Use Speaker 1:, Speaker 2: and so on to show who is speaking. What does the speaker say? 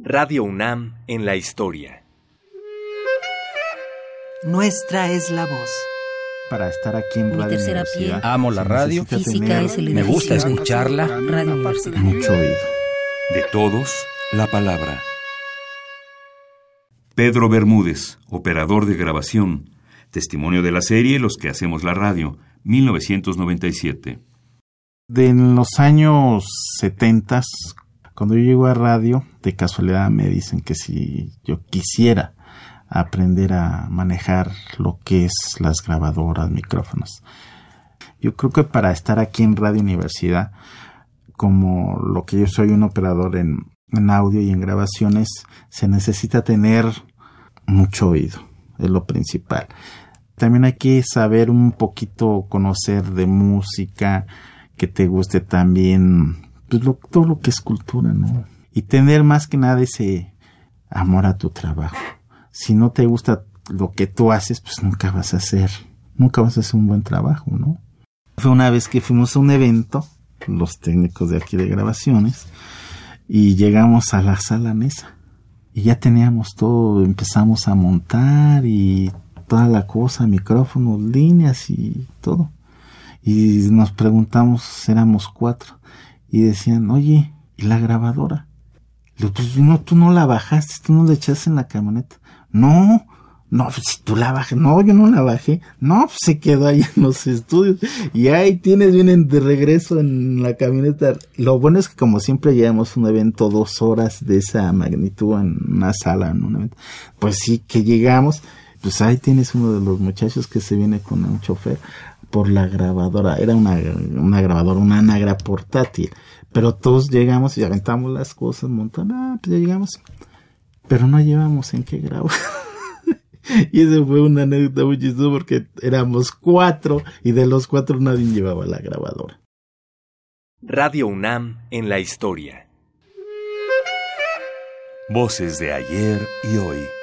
Speaker 1: Radio UNAM en la historia.
Speaker 2: Nuestra es la voz.
Speaker 3: Para estar aquí en
Speaker 4: Mi
Speaker 3: Radio
Speaker 4: tercera
Speaker 3: Universidad,
Speaker 4: pie.
Speaker 5: Amo la radio.
Speaker 4: Física
Speaker 3: tener
Speaker 4: es el
Speaker 5: Me gusta escucharla.
Speaker 4: Radio Universidad.
Speaker 3: mucho oído.
Speaker 6: De todos, la palabra. Pedro Bermúdez, operador de grabación. Testimonio de la serie Los que hacemos la radio, 1997.
Speaker 3: De en los años 70, cuando yo llego a radio, de casualidad me dicen que si yo quisiera aprender a manejar lo que es las grabadoras, micrófonos. Yo creo que para estar aquí en Radio Universidad, como lo que yo soy un operador en, en audio y en grabaciones, se necesita tener mucho oído, es lo principal. También hay que saber un poquito conocer de música, que te guste también pues todo lo que es cultura, ¿no? Y tener más que nada ese amor a tu trabajo. Si no te gusta lo que tú haces, pues nunca vas a hacer, nunca vas a hacer un buen trabajo, ¿no? Fue una vez que fuimos a un evento, los técnicos de aquí de grabaciones, y llegamos a la sala mesa. Y ya teníamos todo, empezamos a montar y toda la cosa, micrófonos, líneas y todo. Y nos preguntamos, éramos cuatro, y decían, oye, ¿y la grabadora? Le pues no, tú no la bajaste, tú no la echaste en la camioneta. No, no, pues si tú la bajas, no, yo no la bajé. No, pues se quedó ahí en los estudios. Y ahí tienes, vienen de regreso en la camioneta. Lo bueno es que como siempre llevamos un evento dos horas de esa magnitud en una sala, en un evento. Pues sí, que llegamos, pues ahí tienes uno de los muchachos que se viene con un chofer por la grabadora. Era una, una grabadora, una anagra portátil. Pero todos llegamos y aventamos las cosas, montamos, ah, pues ya llegamos. Pero no llevamos en qué grabo. y ese fue una anécdota muy chistosa porque éramos cuatro y de los cuatro nadie llevaba la grabadora.
Speaker 1: Radio UNAM en la historia.
Speaker 6: Voces de ayer y hoy.